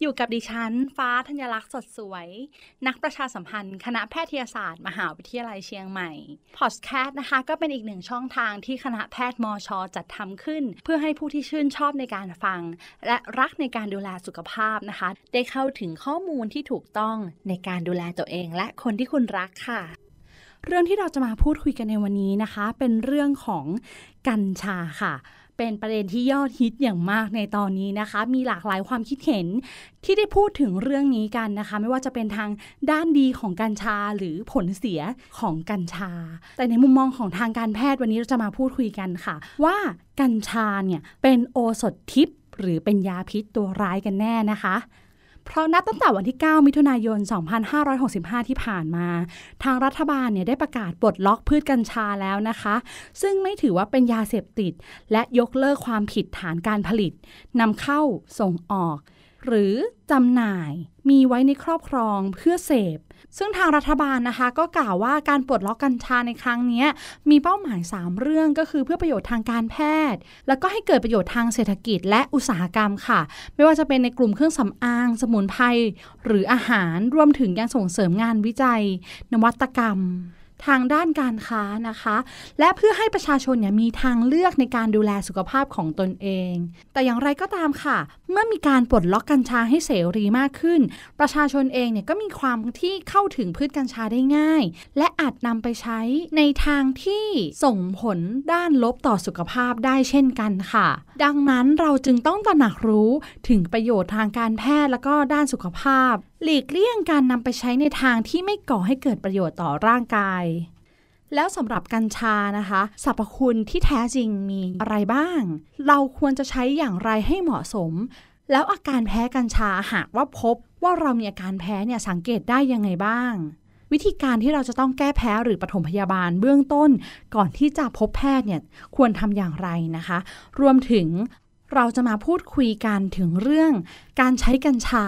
อยู่กับดิฉัน ฟ้าธัญลักษณ์สดสวย นักประชาสัมพันธ์ คณะแพทยศาสตร์ มหาวิทยาลัยเชียงใหม่ พอดแคสต์นะคะ ก็เป็นอีกหนึ่งช่องทางที่คณะแพทย์มอชอจัดทำขึ้น เพื่อให้ผู้ที่ชื่นชอบในการฟัง และรักในการดูแลสุขภาพนะคะ ได้เข้าถึงข้อมูลที่ถูกต้องในการดูแลตัวเอง และคนที่คุณรักค่ะเรื่องที่เราจะมาพูดคุยกันในวันนี้นะคะ เป็นเรื่องของกัญชาค่ะ เป็นประเด็นที่ยอดฮิตอย่างมากในตอนนี้นะคะ มีหลากหลายความคิดเห็นที่ได้พูดถึงเรื่องนี้กันนะคะ ไม่ว่าจะเป็นทางด้านดีของกัญชาหรือผลเสียของกัญชา แต่ในมุมมองของทางการแพทย์วันนี้เราจะมาพูดคุยกันค่ะ ว่ากัญชาเนี่ยเป็นโอสถทิพย์หรือเป็นยาพิษตัวร้ายกันแน่นะคะ เพราะนับตั้งแต่วันที่ 9 มิถุนายน 2565 ที่ผ่านมา ทางรัฐบาลเนี่ยได้ประกาศปลดล็อกพืชกัญชาแล้วนะคะ ซึ่งไม่ถือว่าเป็นยาเสพติด และยกเลิกความผิดฐานการผลิตนำเข้าส่งออก หรือจำหน่ายมีไว้ในครอบครองเพื่อเสพ ซึ่งทางรัฐบาลนะคะ ก็กล่าวว่าการปลดล็อกกัญชาในครั้งนี้มีเป้าหมาย 3 เรื่องก็คือเพื่อประโยชน์ทางการแพทย์ แล้วก็ให้เกิดประโยชน์ทางเศรษฐกิจและอุตสาหกรรมค่ะ ไม่ว่าจะเป็นในกลุ่มเครื่องสำอาง สมุนไพรหรืออาหารรวมถึงยังส่งเสริมงานวิจัย นวัตกรรม ทางด้านการค้านะคะ และเพื่อให้ประชาชนเนี่ยมีทางเลือกในการดูแลสุขภาพของตนเอง แต่อย่างไรก็ตามค่ะ เมื่อมีการปลดล็อกกัญชาให้เสรีมากขึ้น ประชาชนเองเนี่ยก็มีความที่เข้าถึงพืชกัญชาได้ง่าย และอาจนำไปใช้ในทางที่ส่งผลด้านลบต่อสุขภาพได้เช่นกันค่ะ ดังนั้นเราจึงต้องตระหนักรู้ถึงประโยชน์ทางการแพทย์แล้วก็ด้านสุขภาพหลีกเลี่ยงการนำไปใช้ในทางที่ไม่ก่อให้เกิดประโยชน์ต่อร่างกาย แล้วสำหรับกัญชานะคะสรรพคุณที่แท้จริงมีอะไรบ้าง เราควรจะใช้อย่างไรให้เหมาะสม แล้วอาการแพ้กัญชาหากว่าพบว่าเรามีอาการแพ้เนี่ยสังเกตได้ยังไงบ้าง วิธีการที่เราจะต้องแก้แพ้หรือปฐมพยาบาลเบื้องต้น ก่อนที่จะพบแพทย์เนี่ยควรทำอย่างไรนะคะ รวมถึงเราจะมาพูดคุยกันถึงเรื่อง การใช้กัญชา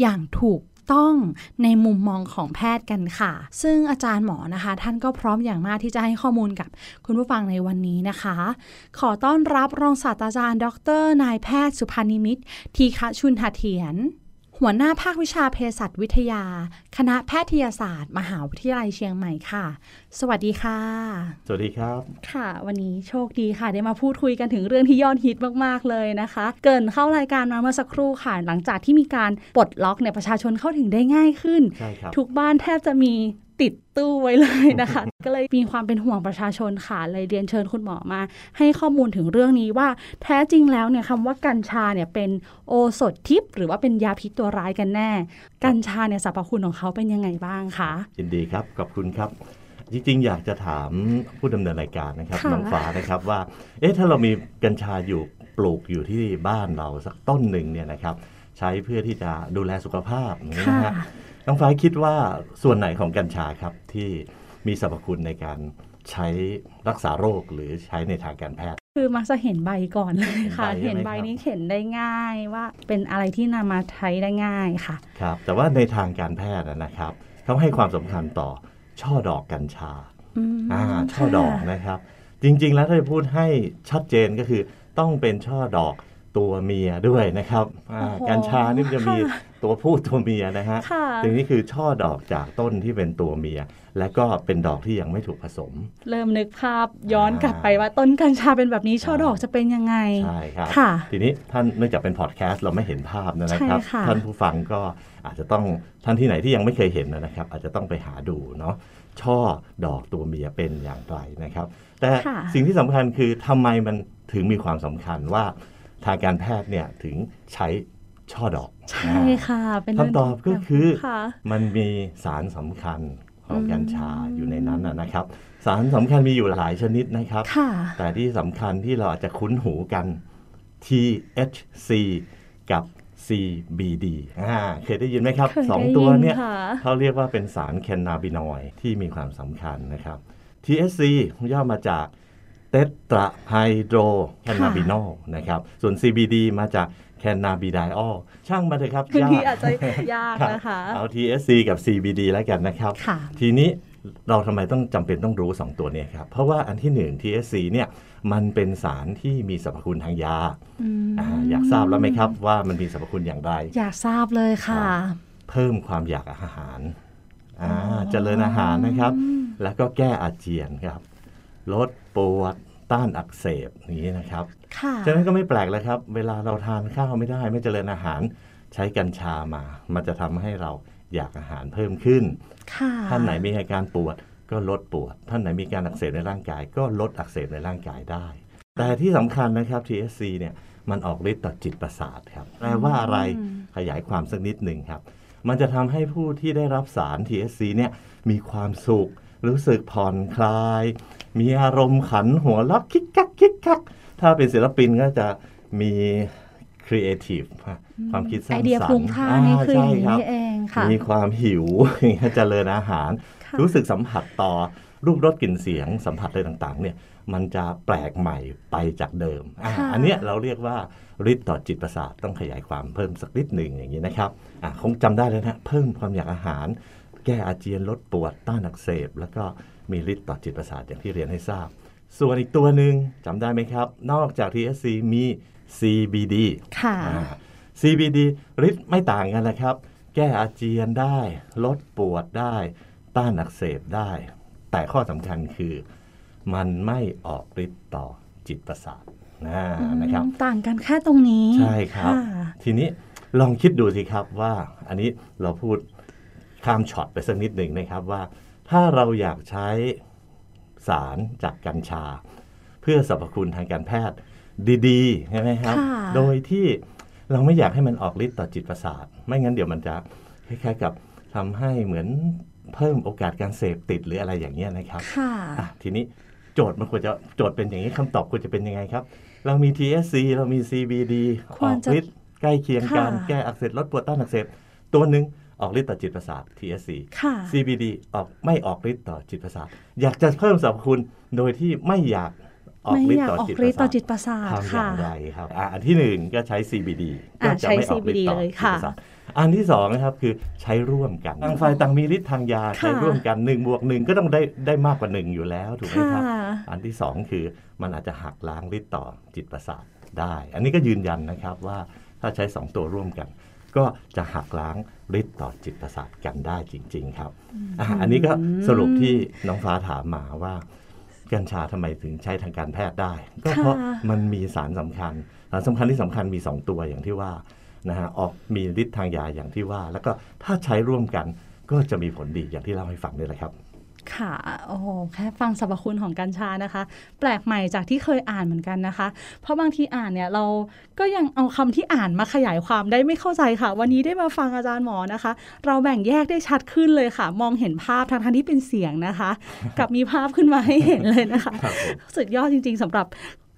อย่างถูก ต้องในมุมมองของแพทย์กันค่ะ ซึ่งอาจารย์หมอนะคะ ท่านก็พร้อมอย่างมากที่จะให้ข้อมูลกับคุณผู้ฟังในวันนี้นะคะ ขอต้อนรับรองศาสตราจารย์ ดร นายแพทย์สุพานิมิตทีฆชุนหเถียน หัวหน้าภาควิชาเภสัชวิทยา คณะแพทยศาสตร์ มหาวิทยาลัยเชียงใหม่ค่ะ สวัสดีค่ะ สวัสดีครับ ค่ะ วันนี้โชคดีค่ะ ได้มาพูดคุยกันถึงเรื่องที่ยอดฮิตมาก ๆ เลยนะคะ เกรินเข้ารายการมาเมื่อสักครู่ค่ะ หลังจากที่มีการปลดล็อกเนี่ยประชาชนเข้าถึงได้ง่ายขึ้นใช่ครับทุกบ้านแทบจะมีติดตู้ไว้เลยนะคะ ก็เลยมีความเป็นห่วงประชาชนค่ะ เลยเรียนเชิญคุณหมอมา ให้ข้อมูลถึงเรื่องนี้ว่าแท้จริงแล้วเนี่ยคำว่ากัญชาเนี่ยเป็นโอสถทิพย์หรือว่าเป็นยาพิษตัวร้ายกันแน่ กัญชาเนี่ยสรรพคุณของเขาเป็นยังไงบ้างคะยินดีครับขอบคุณครับ จริงๆ อยากจะถามผู้ดำเนินรายการนะครับค่ะน้องฟ้านะครับว่า เอ๊ะถ้าเรามีกัญชาอยู่ปลูกอยู่ที่บ้านเราสักต้นหนึ่งเนี่ยนะครับ ใช้เพื่อที่จะดูแลสุขภาพอย่างนี้นะฮะน้องฟ้าคิดว่าส่วนไหนของกัญชาครับที่มีสรรพคุณในการใช้รักษาโรคหรือใช้ในทางการแพทย์ คือมักจะเห็นใบก่อนเลยค่ะ เห็เห็นนใบใบใช่ไหมครับนี้เห็นได้ง่ายว่าเป็นอะไรที่นำมาใช้ได้ง่ายค่ะ ครับ แต่ว่าในทางการแพทย์นะครับเขาให้ความสำคัญต่อ ช่อดอกกัญชาอืมอ่าช่อดอกค่ะนะครับ จริง ๆ แล้วถ้าจะพูดให้ชัดเจนก็คือต้องเป็นช่อดอกตัวเมียด้วยนะครับอ่าโอ้โหกัญชานี่มันจะมีค่ะตัวผู้ตัวเมียนะฮะค่ะทีนี้คือช่อดอกจากต้นที่เป็นตัวเมีย และก็เป็นดอกที่ยังไม่ถูกผสม เริ่มนึกภาพย้อนกลับไปว่าต้นกัญชาเป็นแบบนี้ช่อดอกจะเป็นยังไง ใช่ครับค่ะทีนี้ท่านเนื่องจากเป็นพอดแคสต์เราไม่เห็นภาพนะครับใช่ค่ะท่านผู้ฟังก็ อาจจะต้องท่านที่ไหนที่ยังไม่เคยเห็นนะครับ อาจจะต้องไปหาดูเนาะช่อดอกตัวเมียเป็นอย่างไรนะครับ แต่ค่ะสิ่งที่สำคัญคือทำไมมันถึงมีความสำคัญว่าทางการแพทย์เนี่ยถึงใช้ช่อดอก ใช่ค่ะเป็นคำตอบก็คือค่ะมันมีสารสำคัญของอืมกัญชาอยู่ในนั้นนะนะครับ สารสำคัญมีอยู่หลายชนิดนะครับค่ะแต่ที่สำคัญที่เราอาจจะคุ้นหูกัน THC กับ CBD อ่าเคยได้ยินไหมครับเคยสองได้ตัวยินเนี่ยค่ะเขาเรียกว่าเป็นสารแคนนาบินอยด์ที่มีความสำคัญนะครับ THC ย่อมาจากเตตราไฮโดรแคนนาบินอลนะครับ ส่วน CBD มาจากแคนนาบิไดออลช่างมาเลยครับบางทียากอาจจะยากรับนะคะ เอา THC กับ CBD แล้วกันนะครับค่ะทีนี้ เราทำไมต้องจำเป็นต้องรู้ 2 ตัวเนี้ครับ เพราะว่าอันที่ 1 THC เนี่ยมันเป็นสารที่มีสรรพคุณทางยาอืมอาอยากทราบแล้วไหมครับว่ามันมีสรรพคุณอย่างไร อยากทราบเลยค่ะ เพิ่มความอยากอาหารอ่าอ๋อเจริญอาหารนะครับ แล้วก็แก้อาเจียนครับ ลดปวดต้านอักเสบอย่างนี้นะครับค่ะฉะนั้นก็ไม่แปลกเลยครับ เวลาเราทานข้าวไม่ได้ไม่เจริญอาหาร ใช้กัญชามา มันจะทำให้เรา อยากอาหารเพิ่มขึ้นค่ะท่านไหนมีอาการปวดก็ลดปวด ท่านไหนมีการอักเสบในร่างกาย ก็ลดอักเสบในร่างกายได้ แต่ที่สำคัญนะครับ THC เนี่ยมันออกฤทธิ์ต่อจิตประสาทครับแปลว่าอะไรอืมขยายความสักนิดหนึ่งครับ มันจะทำให้ผู้ที่ได้รับสาร THC เนี่ยมีความสุข รู้สึกผ่อนคลาย มีอารมณ์ขันหัวเราะคิกคักคิกคักถ้าเป็นศิลปินก็จะมีค รีเอทีฟความคิดสร้าไองเดียสรรฟุ้งค์ซ่านนี่คือใช่อย่างครับนี้เองค่ะมีความหิวเจริญอาหารค่ะรู้สึกสัมผัสต่อรูปรสกลิ่นเสียงสัมผัสอะไรต่างๆ เนี่ยมันจะแปลกใหม่ไปจากเดิมอะค่ะอันเนี้ยเราเรียกว่าฤทธิ์ต่อจิตประสาทต้องขยายความเพิ่มสักนิดหนึ่งอย่างนี้นะครับอะคงจำได้แล้วนะเพิ่มความอยากอาหาร แก้อาเจียนลดปวดต้านอักเสบ แล้วก็มีฤทธิ์ต่อจิตประสาทอย่างที่เรียนให้ทราบ ส่วนอีกตัวหนึ่งจำได้ไหมครับ นอกจาก THC มี CBD ค่ะอ่า CBD ฤทธิ์ไม่ต่างกันเลยครับ แก้อาเจียนได้ ลดปวดได้ ต้านอักเสบได้ แต่ข้อสำคัญคือ มันไม่ออกฤทธิ์ต่อจิตประสาทนะนะครับต่างกันแค่ตรงนี้ ใช่ครับะทีนี้ลองคิดดูสิครับว่าอันนี้เราพูดข้ามช็อตไปสักนิดหนึ่งนะครับว่า ถ้าเราอยากใช้ สารจากกัญชา เพื่อสรรพคุณทางการแพทย์ดีๆใช่ไหมครับค่ะโดยที่เราไม่อยากให้มันออกฤทธิ์ต่อจิตประสาท ไม่งั้นเดี๋ยวมันจะคล้ายๆกับทำให้เหมือนเพิ่มโอกาสการเสพติดหรืออะไรอย่างเงี้ยนะครับค่ะอะทีนี้โจทย์มันควรจะโจทย์เป็นอย่างนี้คำตอบควรจะเป็นยังไงครับ เรามี TSC เรามี CBD คอวรอกจะฤทธิ์ใกล้เคียงกันค่ะแก้อักเสบลดปวดต้านอักเสบตัวหนึ่ง ออกฤทธิ์ต่อจิตประสาท TSC ค่ะ CBD ออกไม่ออกฤทธิ์ต่อจิตประสาท อยากจะเพิ่มสรรพคุณโดยที่ไม่อยากออกไม่ฤทอธิ์ยากต่อออกจิตปฤระทธิ์ต่สาอทจิตประสาททำอค่ะย่างไรครับอะอันที่หนึ่งก็ใช้ CBD ก็อะจะใช้ไม่ออกฤทธิ์ต่อ CBD เลยจิตค่ะประสาทอันที่สองนะครับคือใช้ร่วมกันต่างฝ่ายต่างมีฤทธิ์ทางยาใช้ร่วมกันหนึ่งบวกหนึ่งก็ต้องได้ได้มากกว่าหนึ่งอยู่แล้วถูกไหมค่ะครับอันที่สองคือมันอาจจะหักล้างฤทธิ์ต่อจิตประสาทได้ อันนี้ก็ยืนยันนะครับว่าถ้าใช้สองตัวร่วมกัน ก็จะหักล้างฤทธิ์ต่อจิตประสาทกันได้จริง ๆ ครับอะอันนี้ก็สรุปที่น้องฟ้าถามมาว่า กัญชาทำไมถึงใช้ทางการแพทย์ได้ ก็เพราะค่ะมันมีสารสำคัญสารสำคัญที่สำคัญมี 2 ตัวอย่างที่ว่านะฮะออกมีฤทธิ์ทางยาอย่างที่ว่า แล้วก็ถ้าใช้ร่วมกันก็จะมีผลดีอย่างที่เล่าให้ฟังนี่แหละครับ ค่ะ โอ้โหแค่ฟังสรรพคุณของกัญชานะคะ แปลกใหม่จากที่เคยอ่านเหมือนกันนะคะ เพราะบางทีอ่านเนี่ยเราก็ยังเอาคำที่อ่านมาขยายความได้ไม่เข้าใจค่ะ วันนี้ได้มาฟังอาจารย์หมอนะคะ เราแบ่งแยกได้ชัดขึ้นเลยค่ะ มองเห็นภาพทางทางที่เป็นเสียงนะคะ กับมีภาพขึ้นมาให้เห็นเลยนะคะครับผมสุดยอดจริง ๆสำหรับ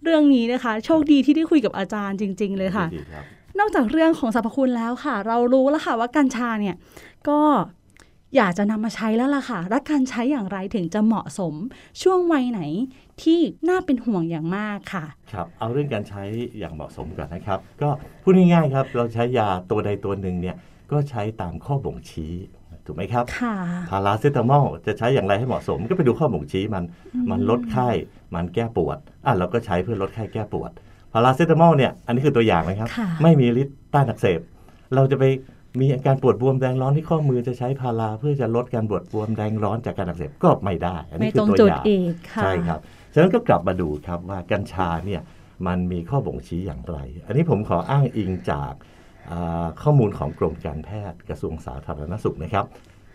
เรื่องนี้นะคะ โชคดีที่ได้คุยกับอาจารย์จริง ๆ เลยค่ะดีครับนอกจากเรื่องของสรรพคุณแล้วค่ะ เรารู้แล้วค่ะว่ากัญชาเนี่ยก็ อยากจะนำมาใช้แล้วล่ะค่ะ และการใช้อย่างไรถึงจะเหมาะสมช่วงวัยไหนที่น่าเป็นห่วงอย่างมากค่ะ ครับ เอาเรื่องการใช้อย่างเหมาะสมก่อนนะครับ ก็พูดง่ายๆครับ เราใช้ยาตัวใดตัวหนึ่งเนี่ยก็ใช้ตามข้อบ่งชี้ถูกไหมครับค่ะพาราเซตามอลจะใช้อย่างไรให้เหมาะสม ก็ไปดูข้อบ่งชี้มัน มันลดไข้ มันแก้ปวด อะเราก็ใช้เพื่อลดไข้แก้ปวดพาราเซตามอลเนี่ย อันนี้คือตัวอย่างนะครับค่ะไม่มีฤทธิ์ต้านอักเสบ เราจะไป มีอาการปวดบวมแดงร้อนที่ข้อมือจะใช้พาราเพื่อจะลดการปวดบวมแดงร้อนจากการอักเสบก็ไม่ได้ อันไม่นี้คืตรองตัวจุดอย่างอีกค่ะใช่ครับฉะนั้นก็กลับมาดูครับว่ากัญชาเนี่ยมันมีข้อบ่งชี้อย่างไร อันนี้ผมขออ้างอิงจากอ่าข้อมูลของกรมการแพทย์กระทรวงสาธารณสุขนะครับ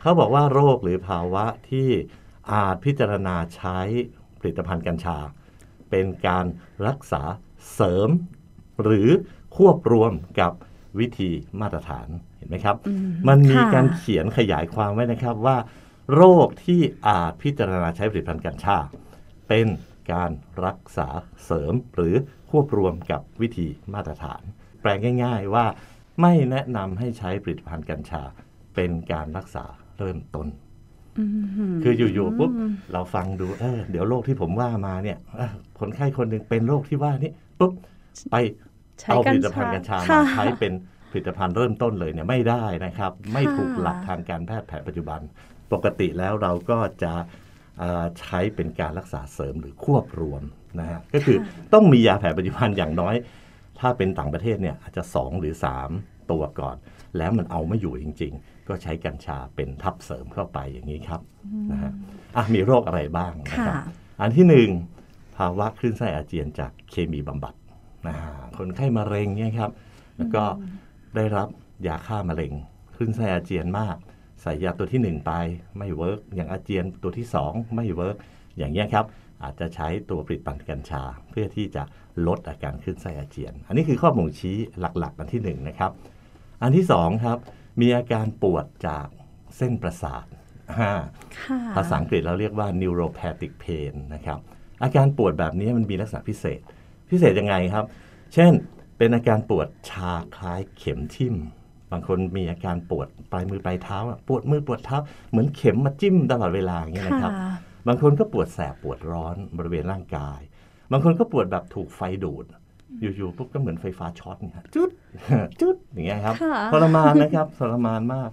เขาบอกว่าโรคหรือภาวะที่อาจพิจารณาใช้ผลิตภัณฑ์กัญชา เป็นการรักษาเสริม หรือควบรวมกับ วิธีมาตรฐานเห็นไหมครับอืมมันมีค่ะการเขียนขยายความไว้นะครับว่า โรคที่อาจพิจารณาใช้ผลิตภัณฑ์กัญชา เป็นการรักษาเสริมหรือควบรวมกับวิธีมาตรฐาน แปลง่ายๆว่าไม่แนะนำให้ใช้ผลิตภัณฑ์กัญชา เป็นการรักษาเริ่มต้นอืมคืออยู่ๆปุ๊บเราฟังดูเออเดี๋ยวโรคที่ผมว่ามาเนี่ยเอ้อคนไข้คนหนึ่งเป็นโรคที่ว่านี้ปุ๊บไปใช้ เอาผกัญลิตภัณฑ์กัญชาค่ะมาใช้เป็นผลิตภัณฑ์เริ่มต้นเลยเนี่ยไม่ได้นะครับ ไม่ถูกค่ะหลักทางการแพทย์แผนปัจจุบัน ปกติแล้วเราก็จะเอ่อใช้เป็นการรักษาเสริมหรือควบรวมนะฮะก็คือต้องมียาแผนปัจจุบันอย่างน้อย ถ้าเป็นต่างประเทศเนี่ยอาจจะ 2 หรือ 3 ตัวก่อน แล้วมันเอาไม่อยู่จริง ๆ ก็ใช้กัญชาเป็นตัวเสริมเข้าไปอย่างนี้ครับนะฮะอะมีโรคอะไรบ้างนะครับค่ะอันที่หนึ่งภาวะคลื่นไส้อาเจียนจากเคมีบำบัดอ่า คนไข้มะเร็งเนี่ยครับ แล้วก็ได้รับยาฆ่ามะเร็งคลื่นไส้อาเจียนมาก ใส่ยาตัวที่หนึ่งไปไม่ work อย่างอาเจียนตัวที่สองไม่ workอย่างเงี้ยครับ อาจจะใช้ตัวผลิตภัณฑ์กัญชา เพื่อที่จะลดอาการคลื่นไส้อาเจียน อันนี้คือข้อบ่งชี้หลักๆ อันที่หนึ่งนะครับ อันที่สองครับ มีอาการปวดจากเส้นประสาทอ่าค่ะภาษาอังกฤษเราเรียกว่า neuropathic pain นะครับอาการปวดแบบนี้มันมีลักษณะพิเศษ พิเศษยังไงครับ เช่น เป็นอาการปวดชาคล้ายเข็มทิ่ม บางคนมีอาการปวดปลายมือปลายเท้าอะปวดมือปวดเท้า เหมือนเข็มมาจิ้มตลอดเวลาอย่างเงี้ยนะครับค่ะบางคนก็ปวดแสบปวดร้อนบริเวณร่างกาย บางคนก็ปวดแบบถูกไฟดูดอยู่ๆปุ๊บก็เหมือนไฟฟ้าช็อตเนี่ยฮะจุดจุดอย่างเงี้ยครับค่ะทรมานนะครับทรมานมาก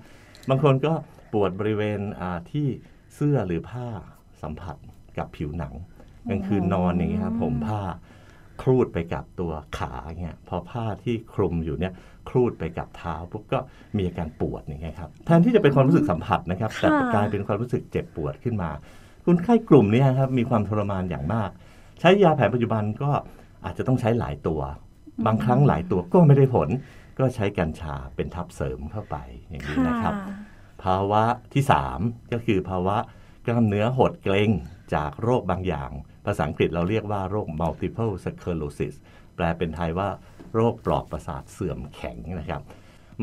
บางคนก็ปวดบริเวณอ่าที่เสื้อหรือผ้าสัมผัสกับผิวหนังกลางคืนนอนอย่างเงี้ยครับผมผ้า ครูดไปกับตัวขาเงี้ยพอผ้าที่คลุมอยู่เนี่ยครูดไปกับเท้าปุ๊บก็มีอาการปวดอย่างเงี้ยครับแทนที่จะเป็นความรู้สึกสัมผัสนะครับแต่ค่ะกลายเป็นความรู้สึกเจ็บปวดขึ้นมาคนไข้กลุ่มเนี้ครับมีความทรมานอย่างมาก ใช้ยาแผนปัจจุบันก็อาจจะต้องใช้หลายตัว บางครั้งหลายตัวก็ไม่ได้ผล ก็ใช้กัญชาเป็นทับเสริมเข้าไปอย่างนี้นะครับ ภาวะที่ 3 ก็คือภาวะกล้ามเนื้อหดเกร็งจากโรคบางอย่าง ภาษาอังกฤษเราเรียกว่าโรค multiple sclerosis แปลเป็นไทยว่าโรคปลอกประสาทเสื่อมแข็งนะครับ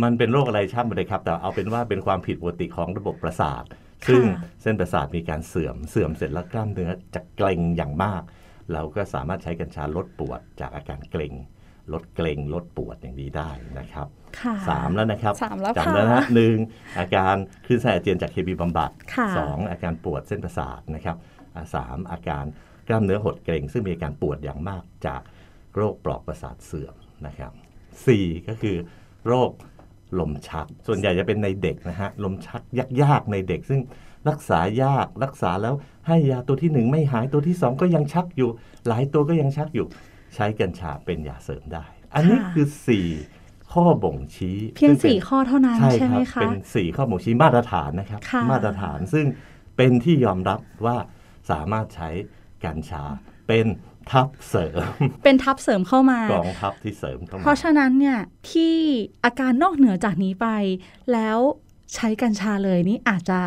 มันเป็นโรคอะไรช่างมันเลยครับ แต่เอาเป็นว่าเป็นความผิดปกติของระบบประสาท ซึ่งเส้นประสาทมีการเสื่อมเสื่อมเสร็จแล้วกล้ามเนื้อจะเกร็งอย่างมาก เราก็สามารถใช้กัญชาลดปวดจากอาการเกร็งลดเกร็งลดปวดอย่างนี้ได้นะครับค่ะสามแล้วนะครับสามแล้วจำค่ะแล้วนะฮะหนึ่งอาการคลื่นไส้อาเจียนจากเคมีบำบัดค่ะสองอาการปวดเส้นประสาทนะครับอ่าสามอาการ กล้ามเนื้อหดเกร็งซึ่งมีอาการปวดอย่างมากจากโรคปลอกประสาทเสื่อมนะครับสี่ก็คือโรคลมชัก ส่วนใหญ่จะเป็นในเด็กนะฮะ ลมชักยากๆในเด็ก ซึ่งรักษายากรักษาแล้วให้ยาตัวที่หนึ่งไม่หายตัวที่สองก็ยังชักอยู่ หลายตัวก็ยังชักอยู่ ใช้กัญชาเป็นยาเสริมได้ อันนี้ค่ะคือสี่ข้อบ่งชี้เพียงซึ่ป็นสี่ข้อเท่านั้นใช่ใช่คไหรัมบคะเป็นสี่ข้อบ่งชี้มาตรฐานนะครับค่ะมาตรฐานซึ่งเป็นที่ยอมรับว่าสามารถใช้ กัญชา เป็นทัพเสริม เป็นทับเสริมเข้ามากองทัพที่เสริมเข้ามา เพราะฉะนั้นเนี่ยที่อาการนอกเหนือจากนี้ไป แล้วใช้กัญชาเลยนี่อาจจะ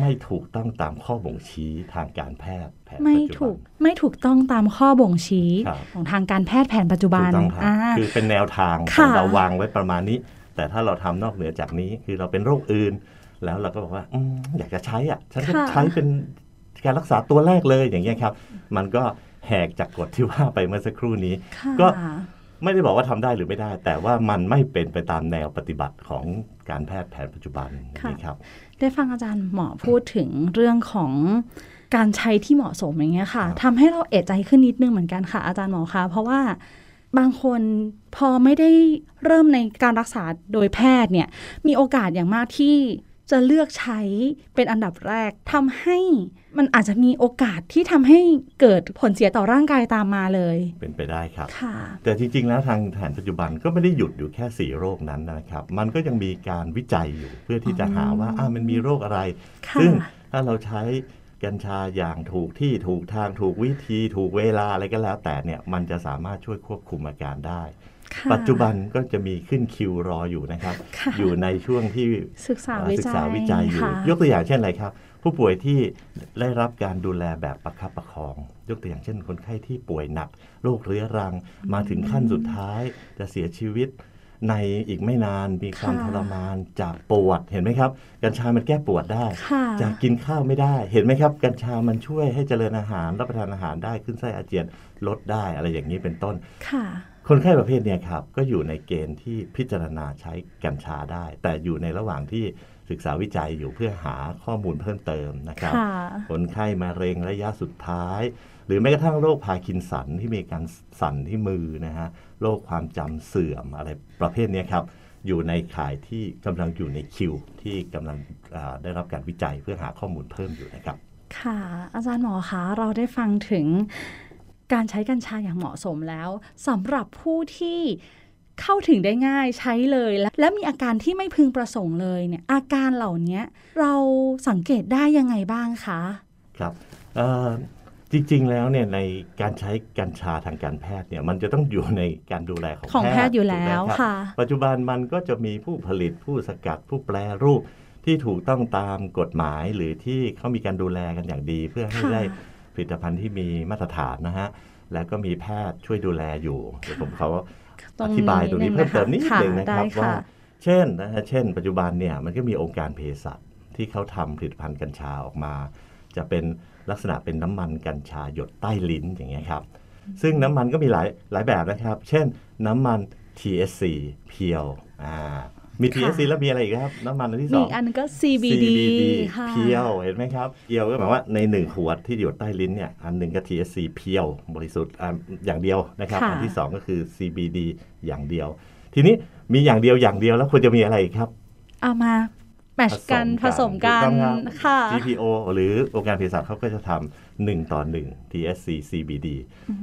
ไม่ถูกต้องตามข้อบ่งชี้ทางการแพทย์แผนไม่ปัจจุถูบักนไม่ถูกต้องตามข้อบ่งชี้ครับของทางการแพทย์แผนปัจจุบัถูนกต้องครับอ่าคือเป็นแนวทางขค่ะองเราวางไว้ประมาณนี้ แต่ถ้าเราทำนอกเหนือจากนี้คือเราเป็นโรคอื่นแล้วเราก็บอกว่าอมอยากจะใช้อะฉันก็ค่ะใช้เป็น การรักษาตัวแรกเลยอย่างเงี้ยครับ มันก็แหกจากกฎที่ว่าไปเมื่อสักครู่นี้ค่ะก็ไม่ได้บอกว่าทำได้หรือไม่ได้ แต่ว่ามันไม่เป็นไปตามแนวปฏิบัติของการแพทย์แผนปัจจุบันนี่ครับ ได้ฟังอาจารย์หมอพูดถึงเรื่องของการใช้ที่เหมาะสมอย่างเงี้ยค่ะทำให้เราเอะใจขึ้นนิดนึงเหมือนกันค่ะอาจารย์หมอคะเพราะว่าบางคนพอไม่ได้เริ่มในการรักษาโดยแพทย์เนี่ยมีโอกาสอย่างมากที่ จะเลือกใช้เป็นอันดับแรกทำให้มันอาจจะมีโอกาสที่ทำให้เกิดผลเสียต่อร่างกายตามมาเลย เป็นไปได้ครับค่ะแต่จริง ๆ แล้วทางแผนปัจจุบันก็ไม่ได้หยุดอยู่แค่สี่โรคนั้นนะครับ มันก็ยังมีการวิจัยอยู่เพื่อที่จะหาว่าอ่ามันมีโรคอะไรค่ะซึ่งถ้าเราใช้กัญชาอย่างถูกที่ถูกทางถูกวิธีถูกเวลาอะไรก็แล้วแต่เนี่ยมันจะสามารถช่วยควบคุมอาการได้ค่ะ ปัจจุบันก็จะมีขึ้นคิวรออยู่นะครับค่ะอยู่ในช่วงที่ศึกษาวิศึกจัยษาวิจัยอยู่ค่ะยกตัวอย่างเช่นอะไรครับ ผู้ป่วยที่ได้รับการดูแลแบบประคับประคอง ยกตัวอย่างเช่น คนไข้ที่ป่วยหนักโรคเรื้อรัง มาถึงขั้นสุดท้ายจะเสียชีวิตในอีกไม่นานมีความค่ะทรมานจากปวดเห็นไหมครับ กัญชามันแก้ปวดได้ค่ะจากกินข้าวไม่ได้เห็นไหมครับ กัญชามันช่วยให้เจริญอาหารรับประทานอาหารได้ขึ้นไส้อาเจียนลดได้อะไรอย่างนี้เป็นต้น ค่ะคนไข้ประเภทเนี้ยครับก็อยู่ในเกณฑ์ที่พิจารณาใช้กัญชาได้ แต่อยู่ในระหว่างที่ศึกษาวิจัยอยู่เพื่อหาข้อมูลเพิ่มเติมนะครับค่ะคนไข้มะเร็งระยะสุดท้าย หรือแม้กระทั่งโรคพาร์กินสันที่มีการสั่นที่มือนะฮะโรคความจำเสื่อมอะไรประเภทเนี้ยครับอยู่ในข่ายที่กำลังอยู่ในคิว ที่กำลังอ่าได้รับการวิจัยเพื่อหาข้อมูลเพิ่มอยู่นะครับ ค่ะ อาจารย์หมอคะเราได้ฟังถึง การใช้กัญชาอย่างเหมาะสมแล้วสำหรับผู้ที่เข้าถึงได้ง่ายใช้เลย และและมีอาการที่ไม่พึงประสงค์เลยเนี่ยอาการเหล่านี้เราสังเกตได้ยังไงบ้างคะ ครับเอ่อจริง ๆ แล้วเนี่ยในการใช้กัญชาทางการแพทย์เนี่ยมันจะต้องอยู่ในการดูแลของของแพทย์อยู่แล้วถูกไหมรับค่ะ ปัจจุบันมันก็จะมีผู้ผลิตผู้สกัดผู้แปรรูปที่ถูกต้องตามกฎหมายหรือที่เขามีการดูแลกันอย่างดีเพื่อให้ค่ะได้ ผลิตภัณฑ์ที่มีมาตรฐานนะฮะ แล้วก็มีแพทย์ช่วยดูแลอยู่เดี๋ยวผมเขาอธิบายตรงนี้เพิ่มเติมนิดหนึ่งนะครับได้ว่าค่ะเช่นนะฮะเช่น ปัจจุบันเนี่ยมันก็มีองค์การเภสัชที่เขาทำผลิตภัณฑ์กัญชาออกมา จะเป็นลักษณะเป็นน้ำมันกัญชาหยดใต้ลิ้นอย่างเงี้ยครับ ซึ่งน้ำมันก็มีหลายหลายแบบนะครับ เช่นน้ำมัน TSC เพียวอ่า มีค่ะ TSC แล้วมีอะไรอีกครับ น้ำมันอันที่สมีองอีกอันก็ CBD ค่ะเพียวเห็นไหมครับเพียวก็หมายว่าในหนึ่งขวดที่หยดใต้ลิ้นเนี่ยอันหนึ่งก็ TSC เพียวบริสุทธิ์อ่าอย่างเดียวนะครับค่ะอันที่สองก็คือ CBD อย่างเดียว ทีนี้มีอย่างเดียวอย่างเดียวแล้วควรจะมีอะไรอีกครับ เอามาแมทช์กันผสมกัถูนต้องครับค่ะ GPO หรือองค์การเภสัชเขาก็จะทำหนึ่งต่อหนึ่ง TSC CBD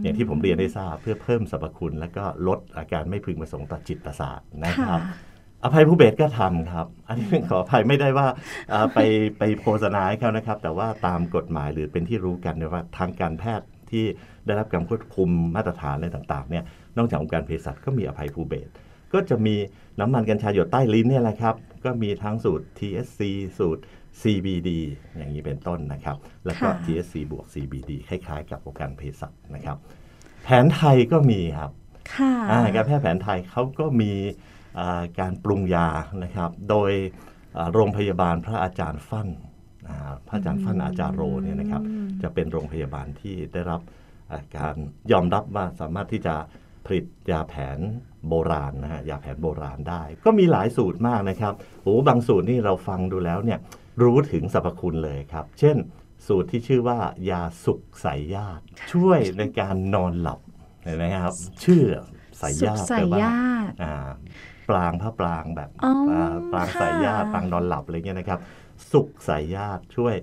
อย่างที่ผมเรียนได้ทราบเพื่อเพิ่มสรรพคุณ และก็ลดอาการไม่พึงประสงค์ต่อจิตประสาทนะครับค่ะ อภัยผู้เบสก็ทำครับ อันนี้ขออภัยไม่ได้ว่าเอ่อไปไปโฆษณาให้เขานะครับ แต่ว่าตามกฎหมายหรือเป็นที่รู้กันเนี่ยว่าทางการแพทย์ที่ได้รับการควบคุมมาตรฐานอะไรต่างๆเนี่ยนอกจากองค์การเภสัชก็มีอภัยผู้เบสก็จะมีน้ำมันกัญชาหยดใต้ลิ้นเนี่ยแหละครับ ก็มีทั้งสูตร TSC สูตร CBD อย่างนี้เป็นต้นนะครับ แล้วก็ค่ะ TSC บวก CBD คล้ายๆ กับองค์การเภสัชนะครับ แผนไทยก็มีครับค่ะอ่าการแพทย์แผนไทยเขาก็มีอ่า การปรุงยานะครับ โดยอ่าโรงพยาบาลพระอาจารย์ฟั่นอ่าพระอาจารย์ฟั่นอาจารย์โรเนี่ยนะครับ จะเป็นโรงพยาบาลที่ได้รับอ่าการยอมรับว่าสามารถที่จะผลิตยาแผนโบราณนะฮะยาแผนโบราณได้ ก็มีหลายสูตรมากนะครับโอ้บางสูตรนี่เราฟังดูแล้วเนี่ยรู้ถึงสรรพคุณเลยครับ เช่น สูตรที่ชื่อว่ายาสุขใสยญาติช่วยในการนอนหลับเห็นไหมครับ ชื่อใสยสุญาขติใส่แปลว่าญาติอ่า ปลางพระปลางแบบอ๋ออ่าปลางสายญาติค่ะปลางนอนหลับอะไรเงี้ยนะครับ สุขสายญาติช่วย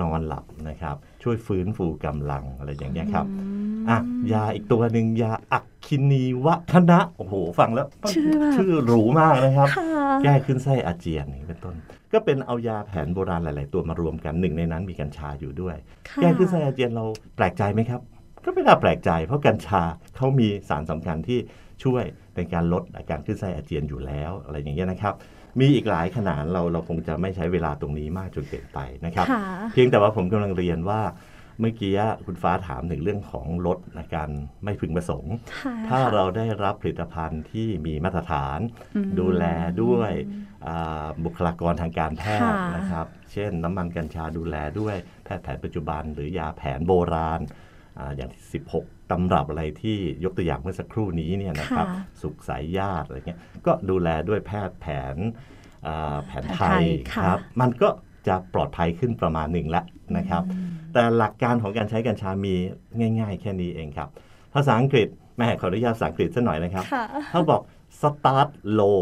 นอนหลับนะครับ ช่วยฟื้นฟูกำลังอะไรอย่างเงี้ยครับอะยาอีกตัวหนึ่งยาอักคินีวะคณะโอ้โห ฟังแล้ว ชื่อแบบชื่อหรูมากนะครับค่ะแก้ขึ้นไส้อาเจียนอย่างนี้เป็นต้น ก็เป็นเอายาแผนโบราณหลาย ๆ ตัวมารวมกันหนึ่งในนั้นมีกัญชาอยู่ด้วยค่ะแก้ขึ้นไส้อาเจียนเราแปลกใจไหมครับ ก็ไม่น่าแปลกใจ เพราะกัญชาเขามีสารสำคัญที่ ช่วยในการลดอาการขึ้นไส้อาเจียนอยู่แล้วอะไรอย่างเงี้ยนะครับ มีอีกหลายขนาดเราเราคงจะไม่ใช้เวลาตรงนี้มากจนเกินไปนะครับค่ะเพียงแต่ว่าผมกำลังเรียนว่าเมื่อกี้คุณฟ้าถามถึงเรื่องของลดอาการไม่พึงประสงค์ค่ะถ้าเราได้รับผลิตภัณฑ์ที่มีมาตรฐานอืมดูแลด้วยอ่าบุคลากรทางการแพทย์ค่ะนะครับ เช่นน้ำมันกัญชาดูแลด้วยแพทย์แผนปัจจุบัน หรือยาแผนโบราณ อาอย่างที่16 ตำรับอะไรที่ยกตัวอย่างเมื่อสักครู่นี้เนี่ยนะครับค่ะสุขสายญาติอะไรเงี้ยก็ดูแลด้วยแพทย์แผนอ่าแผนไทแผนไทยยค่ะครับ มันก็จะปลอดภัยขึ้นประมาณหนึ่งแล้วนะครับ แต่หลักการของการใช้กัญชามีง่าย ๆ แค่นี้เองครับ ภาษาอังกฤษแม่ขออนุญาตภาษาอังกฤษสักหน่อยนะครับค่ะเขาบอก start low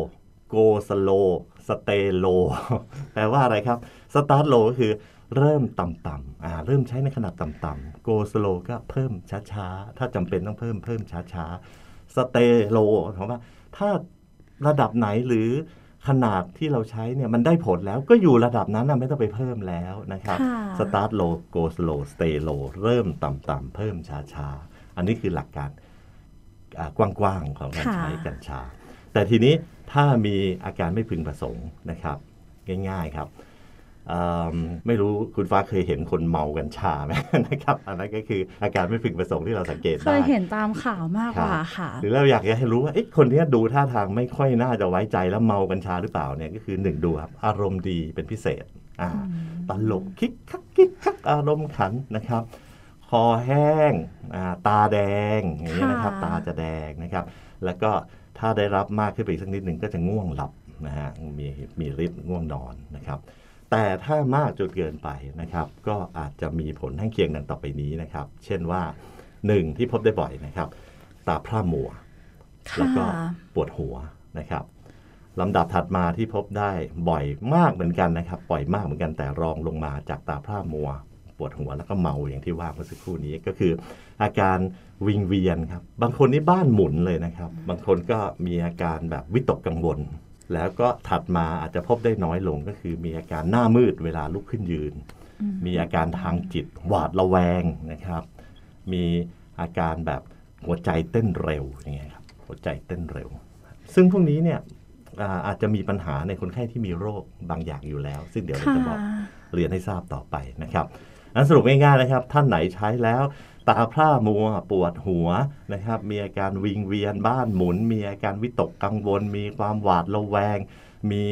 go slow stay low แปลว่าอะไรครับ start low ก็คือ เริ่มต่ำๆอ่าเริ่มใช้ในขนาดต่ำๆ go slow ก็เพิ่มช้าๆ ถ้าจำเป็นต้องเพิ่มเพิ่มช้าๆ stay low หมายความว่า ถ้าระดับไหนหรือขนาดที่เราใช้เนี่ยมันได้ผลแล้วก็อยู่ระดับนั้นนะไม่ต้องไปเพิ่มแล้วนะครับค่ะ start low go slow stay low เริ่มต่ำๆเพิ่มช้าๆ อันนี้คือหลักการอ่ากว้างๆของการค่ะใช้กัญชา แต่ทีนี้ถ้ามีอาการไม่พึงประสงค์นะครับ ง่ายๆครับอืม ไม่รู้คุณฟ้าเคยเห็นคนเมากัญชาไหมนะครับอันนั้นก็คืออาการไม่พึงประสงค์ที่เราสังเกตเคได้ยเห็นตามข่าวมากกว่าค่ะ หรือเราอยากจะให้รู้ว่าเอ๊ะคนเนี้ยดูท่าทางไม่ค่อยน่าจะไว้ใจแล้วเมากัญชาหรือเปล่าเนี่ยก็คือหนึ่งดูครับอารมณ์ดีเป็นพิเศษอ่าตลกคิกคักคิกคักอารมณ์ขันนะครับคอแห้งอ่าตาแดงอย่างนี้ยนะครับค่ะตาจะแดงนะครับ แล้วก็ถ้าได้รับมากขึ้นไปอีกสักนิดหนึ่งก็จะง่วงหลับนะฮะมีมีฤทธิ์ง่วงนอนนะครับ แต่ถ้ามากจนเกินไปนะครับ ก็อาจจะมีผลข้างเคียงดังต่อไปนี้นะครับ เช่นว่าหนึ่งที่พบได้บ่อยนะครับ ตาพร่ามัว แล้วก็ค่ะปวดหัวนะครับลำดับถัดมาที่พบได้บ่อยมากเหมือนกันนะครับบ่อยมากเหมือนกันแต่รองลงมาจากตาพร่ามัว ปวดหัวแล้วก็เมาอย่างที่ว่าเมื่อสักครู่นี้ก็คือ อาการวิงเวียนครับ บางคนนี่บ้านหมุนเลยนะครับ บางคนก็มีอาการแบบวิตกกังวล แล้วก็ถัดมาอาจจะพบได้น้อยลงก็คือมีอาการหน้ามืดเวลาลุกขึ้นยืน มีอาการทางจิตหวาดระแวงนะครับ มีอาการแบบหัวใจเต้นเร็วอย่างเงี้ยครับหัวใจเต้นเร็ว ซึ่งพวกนี้เนี่ยอ่าอาจจะมีปัญหาในคนไข้ที่มีโรคบางอย่างอยู่แล้ว ซึ่งเดี๋ยวเราค่ะจะบอกเรียนให้ทราบต่อไปนะครับนั้นสรุปง่ายๆนะครับ ท่านไหนใช้แล้ว ตาพร่ามัวปวดหัวนะครับ มีอาการวิงเวียนบ้านหมุน มีอาการวิตกกังวล มีความหวาดระแวง มี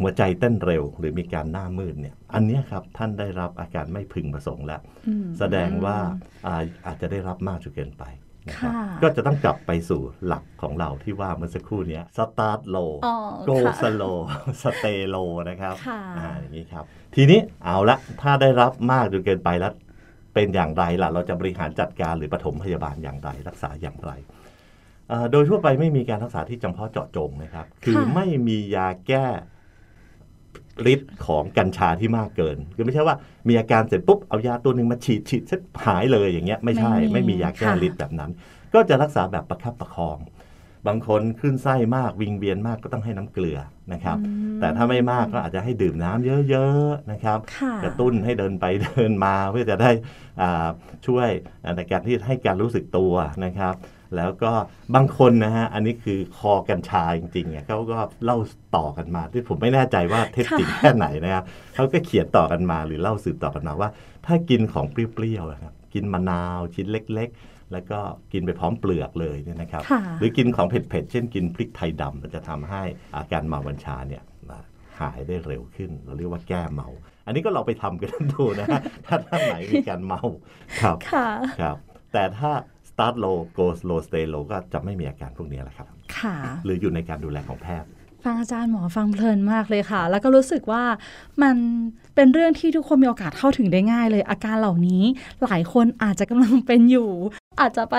หัวใจเต้นเร็ว หรือมีการหน้ามืดเนี่ย อันเนี้ยครับท่านได้รับอาการไม่พึงประสงค์แล้วอืมแสดงว่าอาอาจจะได้รับมากจนเกินไปนะครับค่ะก็จะต้องกลับไปสู่หลักของเราที่ว่าเมื่อสักครู่เนี้ย start low อ๋อ go ค่ะ slow stay low นะครับค่ะอ่าอย่างนี้ครับ ทีนี้เอาละถ้าได้รับมากจนเกินไปแล้ว เป็นอย่างไรล่ะ เราจะบริหารจัดการหรือปฐมพยาบาลอย่างไรรักษาอย่างไรอ่าโดยทั่วไปไม่มีการรักษาที่จำเพาะเจาะจงนะครับ คือค่ะไม่มียาแก้ฤทธิ์ของกัญชาที่มากเกิน คือไม่ใช่ว่ามีอาการเสร็จปุ๊บเอายาตัวหนึ่งมาฉีดฉีดเสร็จหายเลยอย่างเงี้ยไม่ใช่ ไม่มีไม่มียาแก้ค่ะฤทธิ์แบบนั้น ก็จะรักษาแบบประคับประคอง บางคนขึ้นไส้มากวิงเวียนมากก็ต้องให้น้ำเกลือนะครับอืมแต่ถ้าไม่มากก็อาจจะให้ดื่มน้ำเยอะๆนะครับค่ะกระตุ้นให้เดินไปเดินมาเพื่อจะได้อ่าช่วยในการที่ให้การรู้สึกตัวนะครับ แล้วก็บางคนนะฮะอันนี้คือคอกัญชาจริงๆเนี่ยเขาก็เล่าต่อกันมา ที่ผมไม่แน่ใจว่าเท็จจริงแค่ไหนนะครับเขาก็เขียนต่อกันมาหรือเล่าสืบต่อกันมาว่า ถ้ากินของเปรี้ยวๆนะครับกินมะนาวชิ้นเล็ก ๆ แล้วก็กินไปพร้อมเปลือกเลยเนี่ยนะครับค่ะหรือกินของเผ็ดๆ เช่นกินพริกไทยดำมันจะทำให้อาการเมาบัญชาเนี่ยหายได้เร็วขึ้น เราเรียกว่าแก้เมา อันนี้ก็เราไปทำกันดูนะฮะถ้าท่านไหนมีการเมาครับค่ะครับ แต่ถ้า start low go slow stay low ก็จะไม่มีอาการพวกนี้แหละครับค่ะหรืออยู่ในการดูแลของแพทย์ ฟังอาจารย์หมอฟังเพลินมากเลยค่ะ แล้วก็รู้สึกว่ามันเป็นเรื่องที่ทุกคนมีโอกาสเข้าถึงได้ง่ายเลย อาการเหล่านี้หลายคนอาจจะกำลังเป็นอยู่ อาจจะไป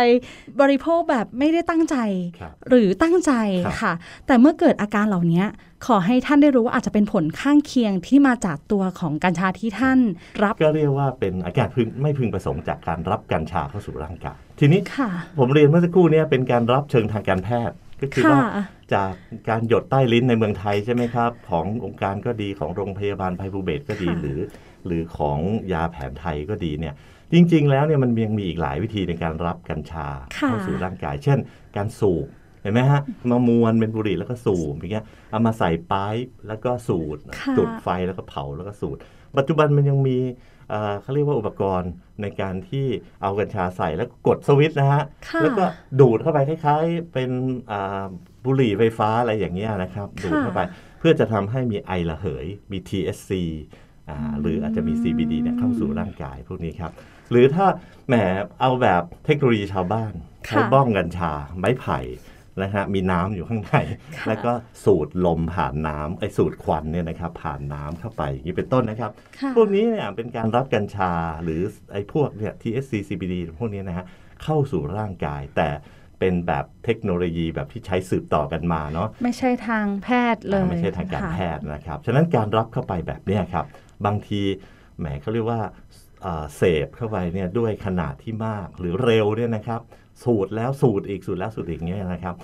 บริโภคแบบไม่ได้ตั้งใจครับหรือตั้งใจครับค่ะ แต่เมื่อเกิดอาการเหล่านี้ขอให้ท่านได้รู้ว่าอาจจะเป็นผลข้างเคียงที่มาจากตัวของกัญชาที่ท่านรับ ก็เรียกว่าเป็นอาการพึงไม่พึงประสงค์จากการรับกัญชาเข้าสู่ร่างกายทีนี้ค่ะผมเรียนเมื่อสักครู่เนี้เป็นการรับเชิงทางการแพทย์ก็คือค่ะว่า จากการหยดใต้ลิ้นในเมืองไทยใช่ไหมครับ ขององค์การก็ดีของโรงพยาบาลไพบูเบศก็ดีค่ะหรือ หรือของยาแผนไทยก็ดีเนี่ยจริง ๆ แล้วเนี่ยมันยังมีอีกหลายวิธีในการรับกัญชาค่ะเข้าสู่ร่างกาย เช่น การสูบเห็นไหมฮะมามวนเป็นบุหรี่แล้วก็สูบอย่างเงี้ยเอามาใส่ปายแล้วก็สูดค่ะจุดไฟแล้วก็เผาแล้วก็สูดปัจจุบันมันยังมีเอ่อเขาเรียกว่าอุปกรณ์ในการที่เอากัญชาใส่แล้วกดสวิตช์นะฮะค่ะแล้วก็ดูดเข้าไปคล้ายๆ เป็นอ่า บุหรี่ไฟฟ้าอะไรอย่างเงี้ยนะครับดูดเข้าไปเพื่อจะทำให้มีไอระเหยมี TSC อ่าหรืออาจจะมี CBD เนี่ยเข้าสู่ร่างกายพวกนี้ครับ หรือถ้าแหมเอาแบบเทคโนโลยีชาวบ้านค่ะใช้บ้องกัญชา ไม้ไผ่นะฮะมีน้ำอยู่ข้างในค่ะแล้วก็สูดลมผ่านน้ำไอสูดควันเนี่ยนะครับผ่านน้ำเข้าไปอย่างนี้เป็นต้นนะครับค่ะพวกนี้เนี่ยเป็นการรับกัญชาหรือไอ้พวกเนี่ย THC CBD พวกนี้นะฮะเข้าสู่ร่างกายแต่ เป็นแบบเทคโนโลยีแบบที่ใช้สืบต่อกันมาเนาะไม่ใช่ทางแพทย์เลยไม่ใช่ทางการค่ะแพทย์นะครับ ฉะนั้นการรับเข้าไปแบบเนี้ยครับ บางทีแหมเขาเรียกว่าเอ่อเสพเข้าไปเนี่ยด้วยขนาดที่มากหรือเร็วเนี่ยนะครับ สูดแล้วสูดอีกสูดแล้วสูดอีกเงี้ยนะครับ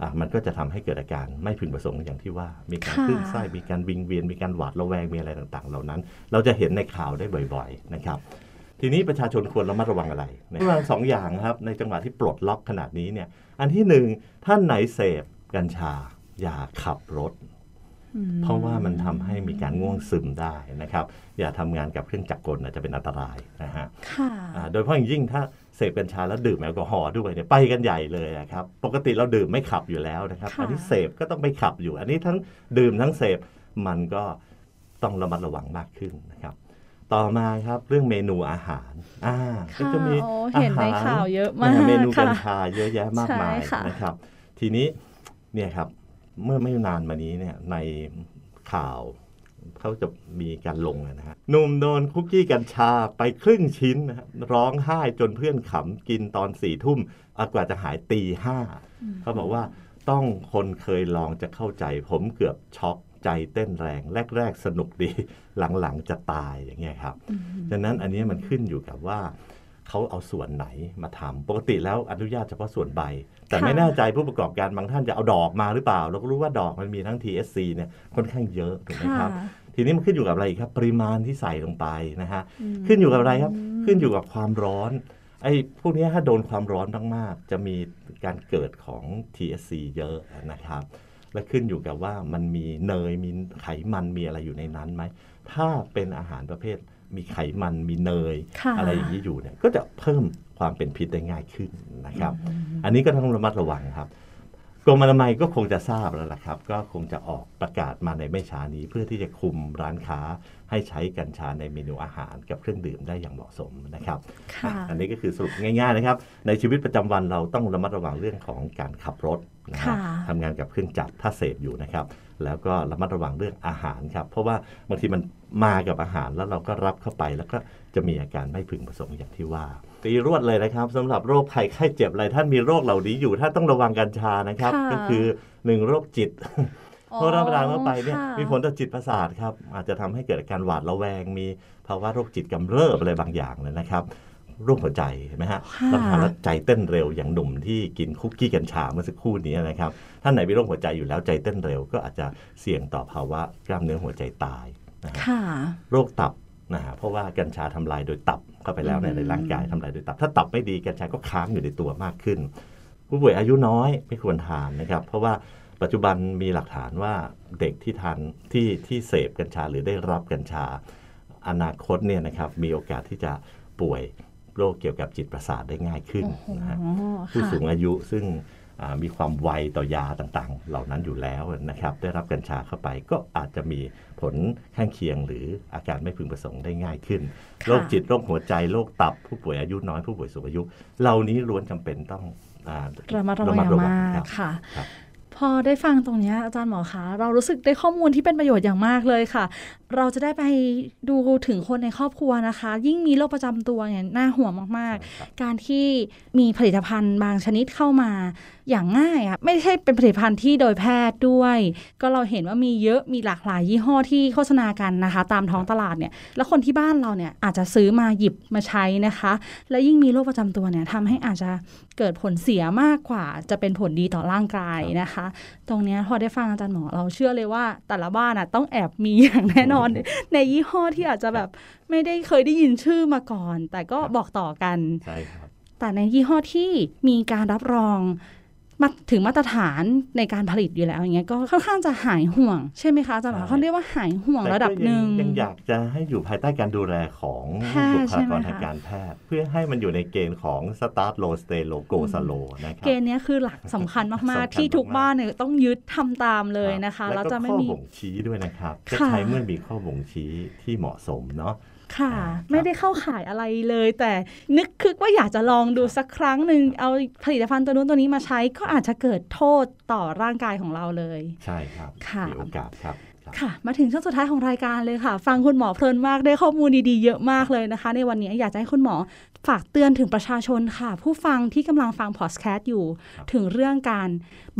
อะมันก็จะทำให้เกิดอาการไม่พึงประสงค์อย่างที่ว่า มีการค่ะคลื่นไส้มีการวิงเวียนมีการหวาดระแวงมีอะไรต่างๆ เหล่านั้น เราจะเห็นในข่าวได้บ่อย ๆ นะครับ ทีนี้ประชาชนควรระมัดระวังอะไรระวังสองอย่างครับ ในจังหวะที่ปลดล็อกขนาดนี้เนี่ย อันที่หนึ่งท่านไหนเสพกัญชา อย่าขับรถอืมเพราะว่ามันทำให้มีการง่วงซึมได้นะครับ อย่าทำงานกับเครื่องจักรกลอาจจะเป็นอันตรายนะฮะค่ะอ่าโดยเฉพาะอย่างยิ่งถ้าเสพกัญชาแล้วดื่มแอลกอฮอล์ด้วยเนี่ยไปกันใหญ่เลยนะครับ ปกติเราดื่มไม่ขับอยู่แล้วนะครับค่ะอันนี้เสพก็ต้องไปขับอยู่ อันนี้ทั้งดื่มทั้งเสพมันก็ต้องระมัดระวังมากขึ้นนะครับ ต่อมาครับเรื่องเมนูอาหารอ่าก็ค่ะจะมีโอ้เห็นในอาหารข่าวเยอะมากนะฮะเมนูกัญค่ะชาเยอะแยะมากมายใช่ค่ะนะครับ ทีนี้เนี่ยครับเมื่อไม่นานมานี้เนี่ยในข่าวเขาจะมีการลงนะฮะหนุ่มโดนคุกกี้กัญชาไปครึ่งชิ้นนะฮะร้องไห้จนเพื่อนขำกินตอนสี่ทุ่มอะกว่าจะหายตีห้าเขาบอกว่าต้องคนเคยลองจะเข้าใจผมเกือบช็อก ใจเต้นแรง แรก ๆ สนุกดีหลังๆจะตายอย่างเงี้ยครับดังนั้นอันนี้มันขึ้นอยู่กับว่าเขาเอาส่วนไหนมาทำปกติแล้วอนุญาตเฉพาะส่วนใบ แต่ค่ะไม่แน่ใจผู้ประกอบการบางท่านจะเอาดอกมาหรือเปล่า เราก็รู้ว่าดอกมันมีทั้ง TSC เนี่ยค่อนข้างเยอะถูกไหมครับค่ะทีนี้มันขึ้นอยู่กับอะไรอีกครับ ปริมาณที่ใส่ลงไปนะฮะอืมขึ้นอยู่กับอะไรครับ ขึ้นอยู่กับความร้อนไอ้พวกเนี้ยถ้าโดนความร้อนมากๆจะมีการเกิดของ TSC เยอะนะครับ และขึ้นอยู่กับว่ามันมีเนยมีไขมันมีอะไรอยู่ในนั้นไหม ถ้าเป็นอาหารประเภทมีไขมันมีเนยค่ะอะไรอย่างนี้อยู่เนี่ยก็จะเพิ่มความเป็นพิษได้ง่ายขึ้นนะครับ อันนี้ก็ต้องระมัดระวังครับกรมอนามัยก็คงจะทราบแล้วล่ะครับ ก็คงจะออกประกาศมาในไม่ช้านี้เพื่อที่จะคุมร้านค้า ให้ใช้กัญชาในเมนูอาหารกับเครื่องดื่มได้อย่างเหมาะสมนะครับค่ะอันนี้ก็คือสรุปง่ายๆนะครับ ในชีวิตประจำวันเราต้องระมัดระวังเรื่องของการขับรถนะฮะค่ะทำงานกับเครื่องจักรถ้าเสพอยู่นะครับ แล้วก็ระมัดระวังเรื่องอาหารครับ เพราะว่าบางทีมันมากับอาหารแล้วเราก็รับเข้าไปแล้วก็จะมีอาการไม่พึงประสงค์อย่างที่ว่าตีรวดเลยนะครับสำหรับโรคภัยไข้เจ็บอะไรท่านมีโรคเหล่านี้อยู่ท่านต้องระวังกัญชานะครับค่ะก็คือหนึ่งโรคจิตอ๋อ เพราะรับประทานเข้าไปเนี่ยค่ะมีผลต่อจิตประสาทครับอาจจะทำให้เกิดอาการหวาดระแวง มีภาวะโรคจิตกำเริบอะไรบางอย่างเลยนะครับโรคหัวใจเห็นไหมฮะค่ะรับประทานแล้วใจเต้นเร็วอย่างหนุ่มที่กินคุกกี้กัญชาเมื่อสักครู่นี้นะครับท่านไหนมีโรคหัวใจอยู่แล้วใจเต้นเร็ว ก็อาจจะเสี่ยงต่อภาวะกล้ามเนื้อหัวใจตายนะฮะค่ะโรคตับนะฮะเพราะว่ากัญชาทำลายโดยตับเข้าไปแล้วในอืมในร่างกายทำลายโดยตับ ถ้าตับไม่ดีกัญชาก็ค้างอยู่ในตัวมากขึ้น ผู้ป่วยอายุน้อยไม่ควรทานนะครับ เพราะว่า ปัจจุบันมีหลักฐานว่าเด็กที่ทานที่ที่เสพกัญชาหรือได้รับกัญชาอนาคตเนี่ยนะครับมีโอกาสที่จะป่วยโรคเกี่ยวกับจิตประสาทได้ง่ายขึ้นโอ้โหนะฮะค่ะผู้สูงอายุซึ่งอ่ามีความไวต่อยาต่างๆ เหล่านั้นอยู่แล้วนะครับ ได้รับกัญชาเข้าไปก็อาจจะมีผลข้างเคียงหรืออาการไม่พึงประสงค์ได้ง่ายขึ้นค่ะโรคจิตโรคหัวใจโรคตับ ผู้ป่วยอายุน้อยผู้ป่วยสูงอายุ เหล่านี้ล้วนจำเป็นต้องอ่าระมัดระวังอย่างมากครับค่ะครับ พอได้ฟังตรงนี้อาจารย์หมอคะเรารู้สึกได้ข้อมูลที่เป็นประโยชน์อย่างมากเลยค่ะ เราจะได้ไปดูถึงคนในครอบครัวนะคะ ยิ่งมีโรคประจำตัวเนี่ยน่าห่วงมากครับๆการที่มีผลิตภัณฑ์บางชนิดเข้ามาอย่างง่ายอะไม่ใช่เป็นผลิตภัณฑ์ที่โดยแพทย์ด้วย ก็เราเห็นว่ามีเยอะมีหลากหลายยี่ห้อที่โฆษณากันนะคะ ตามท้องตลาดเนี่ยแล้วคนที่บ้านเราเนี่ยอาจจะซื้อมาหยิบมาใช้นะคะ และยิ่งมีโรคประจำตัวเนี่ยทำให้อาจจะเกิดผลเสียมากกว่า จะเป็นผลดีต่อร่างกายนะคะ ตรงเนี้ยพอได้ฟังอาจารย์หมอเราเชื่อเลยว่าแต่ละบ้านอะต้องแอบมีอย่างแน่นอนในยี่ห้อที่อาจจะแบบไม่ได้เคยได้ยินชื่อมาก่อน แต่ก็บอกต่อกันใช่ครับแต่ในยี่ห้อที่มีการรับรอง มาถึงมาตรฐานในการผลิตอยู่แล้วอย่างเงี้ยก็ค่อนข้างจะหายห่วง ใช่ไหมคะอาจารย์หมอใช่เขาเรียกว่าหายห่วงแต่ระดับก็หยันึ่งยังอยาก็จะให้อยู่ภายใต้การดูแลของแพทย์บุคลากรทางการแพทย์ใช่ไหมคะ เพื่อให้มันอยู่ในเกณฑ์ของ start low stay low go slow นะครับเกณฑ์เนี้ยคือหลักสำคัญสำคัญมากๆมากๆที่ทุกบ้านเนี่ยต้องยึดทำตามเลยนะคะแล้วแล้วก็จะไม่มีข้อบ่งชี้ด้วยนะครับจะค่ะใช้เมื่อมีข้อบ่งชี้ที่เหมาะสมเนาะ ค่ะอ่าไม่ได้เข้าข่ายอะไรเลย แต่นึกคือว่าอยากจะลองดูสักครั้งหนึ่งเอาผลิตภัณฑ์ตัวนู้นตัวนี้มาใช้ก็อาจจะเกิดโทษต่อร่างกายของเราเลย ใช่ครับค่ะมีโอกาสครับครับค่ะ มาถึงช่วงสุดท้ายของรายการเลยค่ะ ฟังคุณหมอเพลินมากได้ข้อมูลดีๆเยอะมากเลยนะคะ ในวันนี้อยากจะให้คุณหมอฝากเตือนถึงประชาชนค่ะ ผู้ฟังที่กำลังฟังพอดแคสต์อยู่ ถึงเรื่องการ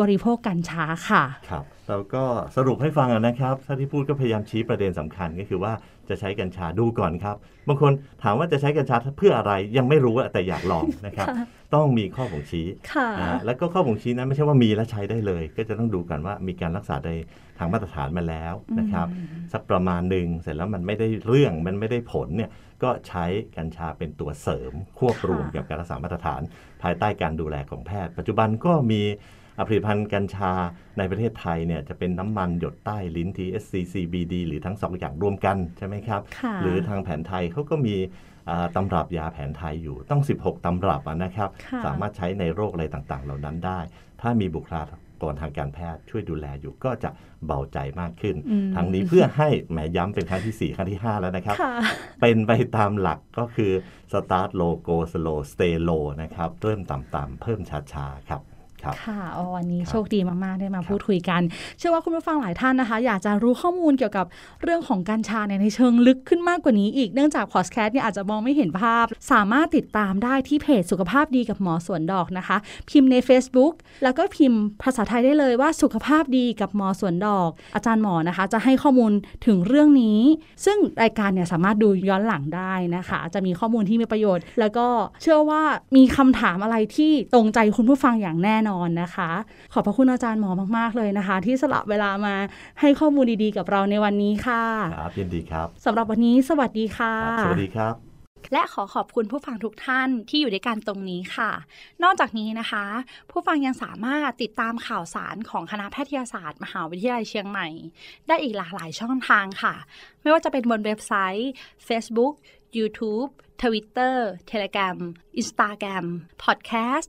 บริโภคกัญชาค่ะ ครับเราก็สรุปให้ฟังนะครับถ้าที่พูดก็พยายามชี้ประเด็นสำคัญก็คือว่า จะใช้กัญชาดูก่อนครับ บางคนถามว่าจะใช้กัญชาเพื่ออะไรยังไม่รู้อะแต่อยากลองนะครับค่ะต้องมีข้อบ่งชี้ค่ะอ่าแล้วก็ข้อบ่งชี้นั้นไม่ใช่ว่ามีแล้วใช้ได้เลย ก็จะต้องดูกันว่ามีการรักษาในทางมาตรฐานมาแล้วนะครับ สักประมาณหนึ่งเสร็จแล้วมันไม่ได้เรื่องมันไม่ได้ผลเนี่ยก็ใช้กัญชาเป็นตัวเสริมควบรวมค่ะกับการรักษามาตรฐาน ภายใต้การดูแลของแพทย์ ปัจจุบันก็มี ผลิตภัณฑ์กัญชาในประเทศไทยเนี่ยจะเป็นน้ำมันหยดใต้ลิ้น THC CBD หรือทั้งสองอย่างรวมกันใช่ไหมครับค่ะหรือทางแผนไทยเขาก็มีอ่าตำรับยาแผนไทยอยู่ต้อง 16 ตำรับอะนะครับค่ะสามารถใช้ในโรคอะไรต่างๆ เหล่านั้นได้ ถ้ามีบุคลากรทางการแพทย์ช่วยดูแลอยู่ก็จะเบาใจมากขึ้นอืมทั้งนี้เพื่อให้แหมย้ำเป็นครั้งที่ 4 ครั้งที่ 5 แล้วนะครับค่ะเป็นไปตามหลักก็คือ start low go slow stay low นะครับ เริ่มต่ำๆเพิ่มช้าๆครับ ครับค่ะอ๋อวันนี้ครับโชคดีมากๆได้มาพูดคุยกัน เชื่อว่าคุณผู้ฟังหลายท่านนะคะ อยากจะรู้ข้อมูลเกี่ยวกับเรื่องของกัญชาเนี่ยในเชิงลึกขึ้นมากกว่านี้อีกเนื่องจากพอดแคสต์เนี่ยอาจจะมองไม่เห็นภาพ สามารถติดตามได้ที่เพจสุขภาพดีกับหมอสวนดอกนะคะ พิมพ์ใน Facebook แล้วก็พิมพ์ภาษาไทยได้เลยว่าสุขภาพดีกับหมอสวนดอก อาจารย์หมอนะคะ จะให้ข้อมูลถึงเรื่องนี้ ซึ่งรายการเนี่ยสามารถดูย้อนหลังได้นะคะ จะมีข้อมูลที่มีประโยชน์ แล้วก็เชื่อว่ามีคำถามอะไรที่ตรงใจคุณผู้ฟังอย่างแน่นอนนะคะ ขอบพระคุณอาจารย์หมอมาก ๆ เลยนะคะ ที่สละเวลามาให้ข้อมูลดีๆ กับเราในวันนี้ค่ะครับยินดีครับสำหรับวันนี้สวัสดีค่ะครับสวัสดีครับและขอขอบคุณผู้ฟังทุกท่านที่อยู่ด้วยกันตรงนี้ค่ะ นอกจากนี้นะคะ ผู้ฟังยังสามารถติดตามข่าวสารของคณะแพทยศาสตร์ มหาวิทยาลัยเชียงใหม่ ได้อีกหลากหลายช่องทางค่ะ ไม่ว่าจะเป็นบนเว็บไซต์ Facebook YouTube Twitter Telegram Instagram Podcast